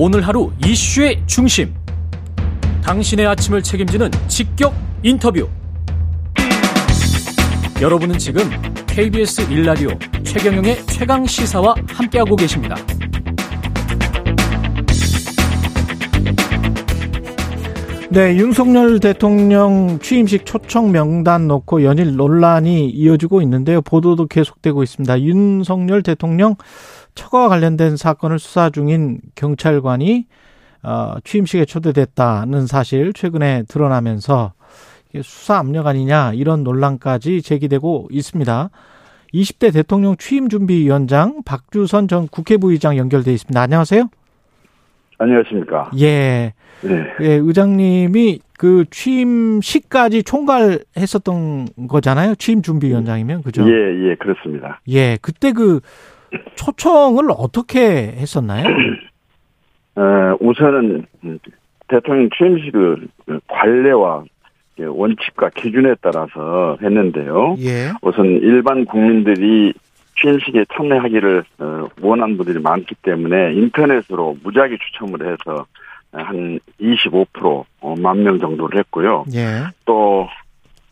오늘 하루 이슈의 중심. 당신의 아침을 책임지는 직격 인터뷰. 여러분은 지금 KBS 일라디오 최경영의 최강 시사와 함께하고 계십니다. 네, 윤석열 대통령 취임식 초청 명단 놓고 연일 논란이 이어지고 있는데요. 보도도 계속되고 있습니다. 윤석열 대통령 처가와 관련된 사건을 수사 중인 경찰관이 어, 취임식에 초대됐다는 사실 최근에 드러나면서 수사 압력 아니냐 이런 논란까지 제기되고 있습니다. 20대 대통령 취임 준비 위원장 박주선 전 국회부의장 연결돼 있습니다. 안녕하세요. 안녕하십니까. 예. 네. 예, 의장님이 그 취임식까지 총괄했었던 거잖아요. 취임 준비 위원장이면 그죠? 예, 예, 그렇습니다. 예, 그때 그 초청을 어떻게 했었나요? 어, 우선은 대통령 취임식을 관례와 원칙과 기준에 따라서 했는데요. 예. 우선 일반 국민들이 취임식에 참여하기를 어, 원하는 분들이 많기 때문에 인터넷으로 무작위 추첨을 해서 한 25%만 명 정도를 했고요. 예. 또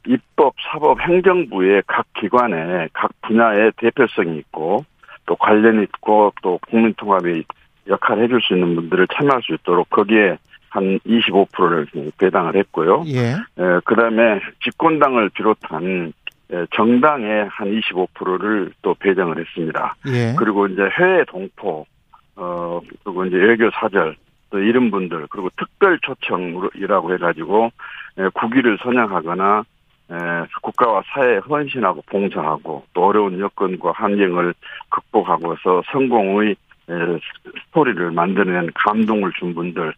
입법, 사법, 행정부의 각 기관에 각 분야의 대표성이 있고 또 관련 있고 또 국민 통합의 역할을 해줄 수 있는 분들을 참여할 수 있도록 거기에 한 25%를 배당을 했고요. 예. 에, 그다음에 집권당을 비롯한 정당의 한 25%를 또 배정을 했습니다. 예. 그리고 이제 해외 동포, 어, 그리고 이제 외교 사절, 또 이런 분들, 그리고 특별 초청이라고 해가지고, 국위를 선양하거나, 국가와 사회에 헌신하고 봉사하고, 또 어려운 여건과 환경을 극복하고서 성공의 스토리를 만드는 감동을 준 분들,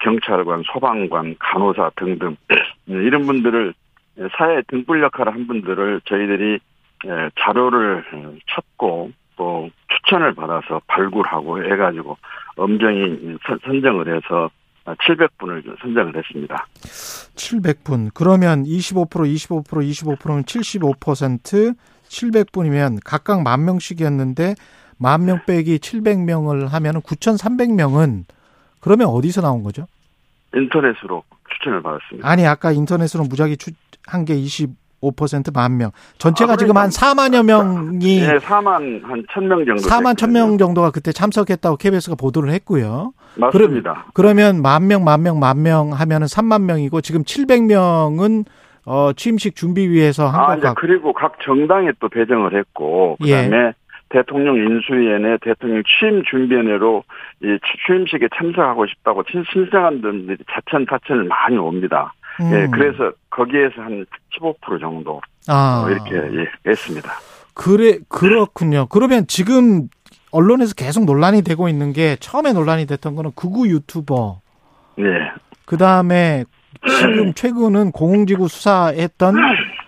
경찰관, 소방관, 간호사 등등, 이런 분들을 사회 등불 역할을 한 분들을 저희들이 자료를 찾고 또 추천을 받아서 발굴하고 해가지고 엄정히 선정을 해서 700분을 선정을 했습니다. 700분. 그러면 25% 25% 25%면 75% 700분이면 각각 만 명씩이었는데 만 명 빼기 700명을 하면 9,300명은 그러면 어디서 나온 거죠? 인터넷으로 추천을 받았습니다. 아니 아까 인터넷으로 무작위 한게 25%만 명. 전체가 아, 지금 한 4만여 명이 네, 4만 한 1000명 정도 4만 1000명 정도가 그때 참석했다고 KBS가 보도를 했고요. 맞습니다. 그럼, 그러면 만 명, 만 명, 만 명 하면은 3만 명이고 지금 700명은 어 취임식 준비위해서 한 아, 것 그리고 각 정당에 또 배정을 했고 그다음에 예. 대통령 인수위원회, 대통령 취임 준비위원회로 이 취임식에 참석하고 싶다고 신청한 분들이 자천 타천을 많이 옵니다. 음. 예, 그래서 거기에서 한 15% 정도 아. 어, 이렇게 예, 했습니다. 그래 그렇군요. 그러면 지금 언론에서 계속 논란이 되고 있는 게 처음에 논란이 됐던 거는 극우 유튜버. 네. 그 다음에 지금 최근은 공공지구 수사했던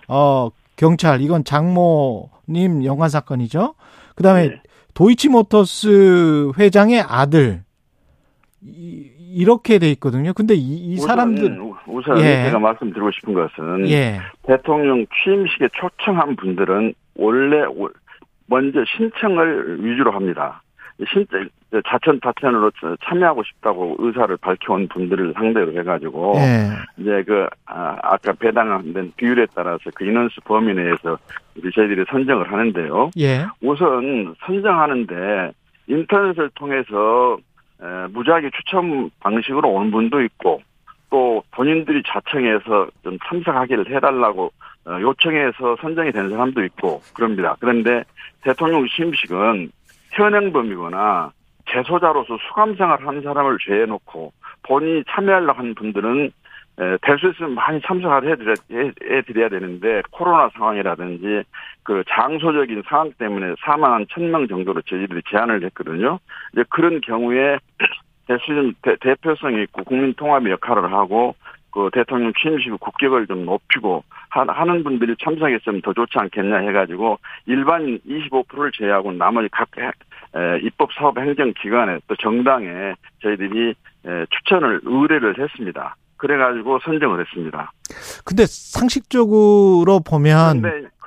어 경찰 이건 장모님 영화 사건이죠. 그 다음에 네. 도이치모터스 회장의 아들 이, 렇게돼 있거든요. 근데 이, 이 사람들 우선 예. 제가 말씀드리고 싶은 것은 예. 대통령 취임식에 초청한 분들은 원래 먼저 신청을 위주로 합니다. 신청 자천 타천으로 참여하고 싶다고 의사를 밝혀온 분들을 상대로 해가지고 예. 이제 그 아, 아까 배당된 비율에 따라서 그 인원수 범위 내에서 저희들이 선정을 하는데요. 예. 우선 선정하는데 인터넷을 통해서 무작위 추첨 방식으로 온 분도 있고 또 본인들이 자청해서 좀 참석하기를 해달라고 어, 요청해서 선정이 된 사람도 있고 그럽니다. 그런데 대통령 취임식은 현행범이거나 재소자로서 수감생활 한 사람을 죄해놓고 본인이 참여하려고 하는 분들은 될 수 있으면 많이 참석을 해드려, 해드려야 되는데 코로나 상황이라든지 그 장소적인 상황 때문에 4만 1천 명 정도로 저희들이 제한을 했거든요. 이제 그런 경우에 대수는 대표성이 있고 국민 통합의 역할을 하고 그 대통령 취임식 국격을 좀 높이고 하는 분들이 참석했으면 더 좋지 않겠냐 해가지고 일반 25%를 제외하고 나머지 각 입법 사업 행정 기관에 또 정당에 저희들이 추천을 의뢰를 했습니다. 그래가지고 선정을 했습니다. 근데 상식적으로 보면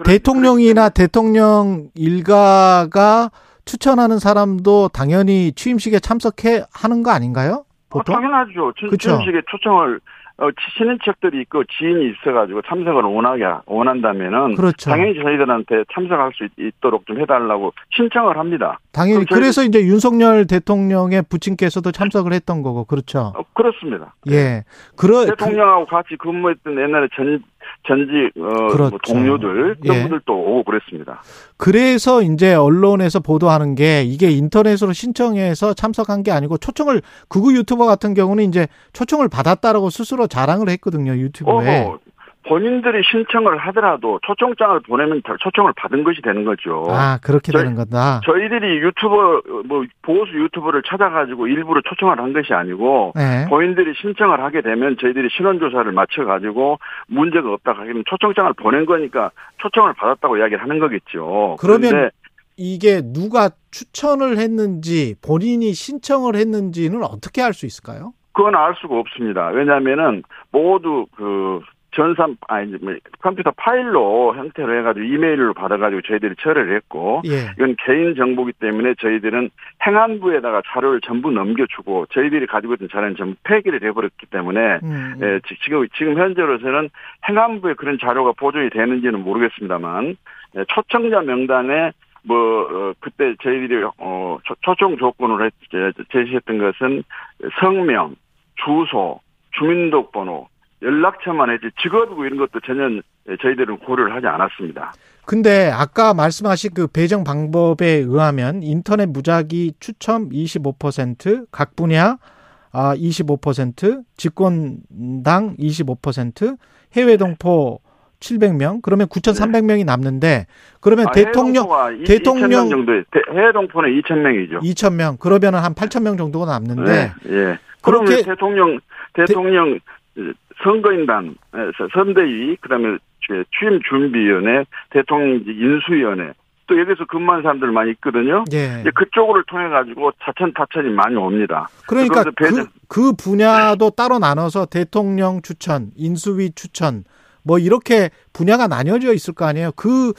대통령이나 대통령 일가가 추천하는 사람도 당연히 취임식에 참석해 하는 거 아닌가요? 보통? 아, 당연하죠. 그쵸. 취임식에 초청을 어, 친인척들이 있고 지인이 있어가지고 참석을 원하게 원한다면은 그렇죠. 당연히 저희들한테 참석할 수 있, 있도록 좀 해달라고 신청을 합니다. 당연히 그래서 이제 윤석열 대통령의 부친께서도 참석을 했던 거고 그렇죠. 어, 그렇습니다. 예. 그러 대통령하고 같이 근무했던 옛날에 전 전직 어, 그렇죠. 뭐 동료들 그런 예. 분들도 오고 그랬습니다. 그, 래서 이제 언론에서 보도하는 게 이게 인터넷으로 신청해서 참석한 게 아니고 초청을 극우 유튜버 같은 경우는 이제 초청을 받았다라고 스스로 자랑을 했거든요 유튜브에. 어허, 본인들이 신청을 하더라도 초청장을 보내면 다- 초청을 받은 것이 되는 거죠. 아 그렇게 저희- 되는 거다. 저희들이 유튜버 뭐 보수 유튜버를 찾아가지고 일부러 초청을 한 것이 아니고 네. 본인들이 신청을 하게 되면 저희들이 신원 조사를 마쳐 가지고 문제가 없다 하면 초청장을 보낸 거니까 초청을 받았다고 이야기를 하는 거겠죠. 그러면 이게 누가 추천을 했는지 본인이 신청을 했는지는 어떻게 알 수 있을까요? 그건 알 수가 없습니다. 왜냐하면은 모두 그 전산 아니 뭐 컴퓨터 파일로 형태로 해가지고 이메일로 받아가지고 저희들이 처리를 했고 예. 이건 개인 정보기 때문에 저희들은 행안부에다가 자료를 전부 넘겨주고 저희들이 가지고 있던 자료는 전부 폐기를 해버렸기 때문에 음, 예, 지- 지금 지금 현재로서는 행안부에 그런 자료가 보존이 되는지는 모르겠습니다만 예, 초청자 명단에 뭐 어, 그때 저희들이 어, 초- 초청 조건으로 했- 제- 제시했던 것은 성명, 주소, 주민등록번호, 연락처만 했지 직업이고 이런 것도 전혀 저희들은 고려를 하지 않았습니다. 근데 아까 말씀하신 그 배정 방법에 의하면 인터넷 무작위 추첨 25%, 각 분야 아 25%, 집권당 25%, 해외 동포 700명, 그러면 9,300명이 남는데 그러면 아, 대통령 해외 대통령- 2,000명 정도 해외 동포는 2,000명이죠. 2,000명, 그러면은 한 8,000명 정도가 남는데 네, 예. 그렇게- 대통령 대통령 선거인단 선대위 그 다음에 취임 준비위원회 대통령 인수위원회 또 여기서 근무한 사람들 많이 있거든요. 예. 이제 그쪽을 통해 가지고 자천 타천이 많이 옵니다. 그러니까 그, 그 분야도 따로 나눠서 대통령 추천, 인수위 추천, 뭐 이렇게 분야가 나뉘어져 있을 거 아니에요. 그,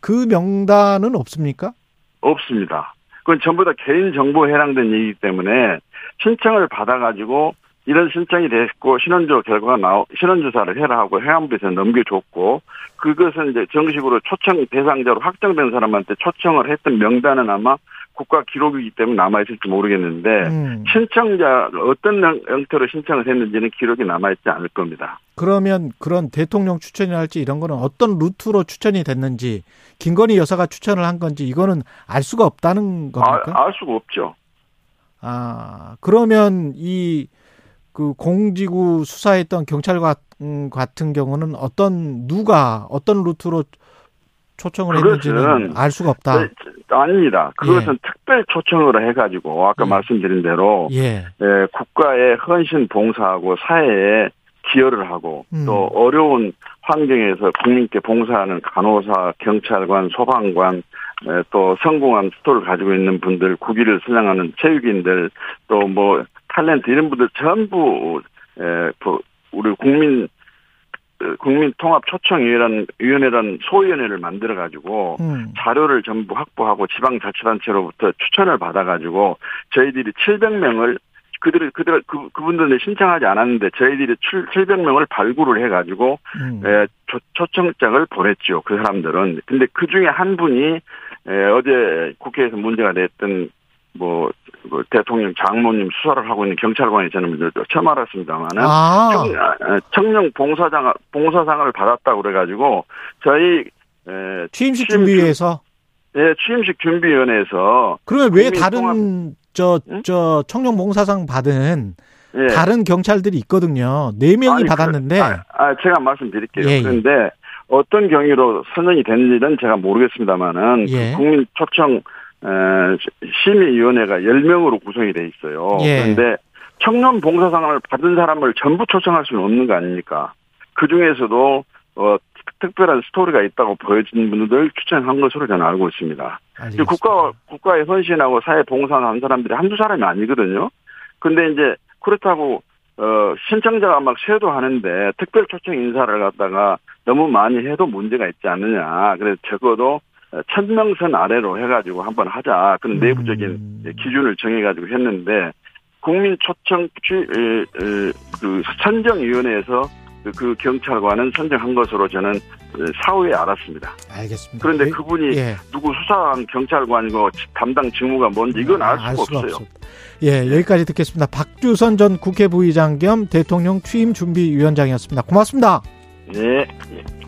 그 명단은 없습니까? 없습니다. 그건 전부 다 개인 정보에 해당된 얘기이기 때문에 신청을 받아 가지고 이런 신청이 됐고 신원조 결과가 나오 신원조사를 해라 하고 행안부에서 넘겨줬고 그것은 이제 정식으로 초청 대상자로 확정된 사람한테 초청을 했던 명단은 아마 국가 기록이기 때문에 남아있을지 모르겠는데 음. 신청자 어떤 형- 형태로 신청을 했는지는 기록이 남아있지 않을 겁니다. 그러면 그런 대통령 추천이랄지 이런 거는 어떤 루트로 추천이 됐는지 김건희 여사가 추천을 한 건지 이거는 알 수가 없다는 겁니까? 아, 알 수가 없죠. 아, 그러면 이 그 공지구 수사했던 경찰 같- 음, 같은 경우는 어떤 누가 어떤 루트로 초청을 했는지는 알 수가 없다. 네, 아닙니다. 그것은 특별 초청으로 해가지고 아까 예. 말씀드린 대로 예. 예, 국가에 헌신 봉사하고 사회에 기여를 하고 음. 또 어려운 환경에서 국민께 봉사하는 간호사, 경찰관, 소방관, 예, 또 성공한 스토를 가지고 있는 분들, 국위를 수행하는 체육인들, 또 뭐 탤런트 이런 분들 전부 예, 그 우리 국민 어, 국민 통합 초청 위원회라는 위원회라는 소위원회를 만들어 가지고 음. 자료를 전부 확보하고 지방 자치단체로부터 추천을 받아 가지고 저희들이 700명을 그들을 그들 그 그분들은 신청하지 않았는데 저희들이 700명을 발굴을 해 가지고 음. 에, 초, 초청장을 보냈죠 그 사람들은 근데 그 중에 한 분이 에, 어제 국회에서 문제가 됐던 뭐, 뭐 대통령 장모님 수사를 하고 있는 경찰관이 저는 처음 알았습니다만은 아, 청, 아, 청령 봉사장 봉사상을 받았다고 그래가지고 저희 에, 취임식 취임 준비위해서 예, 취임식 준비위원회에서 그러면 왜 다른 저 응? 저 청룡 봉사상 받은 예. 다른 경찰들이 있거든요. 네 명이 아니, 받았는데 그, 아, 아, 제가 말씀드릴게요. 예, 예. 그런데 어떤 경위로 선정이 됐는지는 제가 모르겠습니다만은 예. 국민 초청 에, 심의위원회가 10명으로 구성이 돼 있어요. 예. 그런데 청년 봉사상을 받은 사람을 전부 초청할 수는 없는 거 아닙니까? 그 중에서도 어, 특별한 스토리가 있다고 보여진 분들 추천한 것으로 저는 알고 있습니다. 알겠습니다. 국가 국가에 헌신하고 사회 봉사한 사람들이 한두 사람이 아니거든요. 근데 이제 그렇다고 어 신청자가 막 쇄도 하는데 특별 초청 인사를 갖다가 너무 많이 해도 문제가 있지 않느냐. 그래서 적어도 천명선 아래로 해가지고 한번 하자 그런 음. 내부적인 기준을 정해가지고 했는데 국민 초청 그 선정위원회에서 그, 그 경찰관은 선정한 것으로 저는 사후에 알았습니다. 알겠습니다. 그런데 예, 그분이 예. 누구 수사한 경찰관이고 담당 직무가 뭔지 이건 알 아, 수가 없어요. 없습니다. 예, 여기까지 듣겠습니다. 박주선 전 국회 부의장 겸 대통령 취임 준비 위원장이었습니다. 고맙습니다. 네. 예.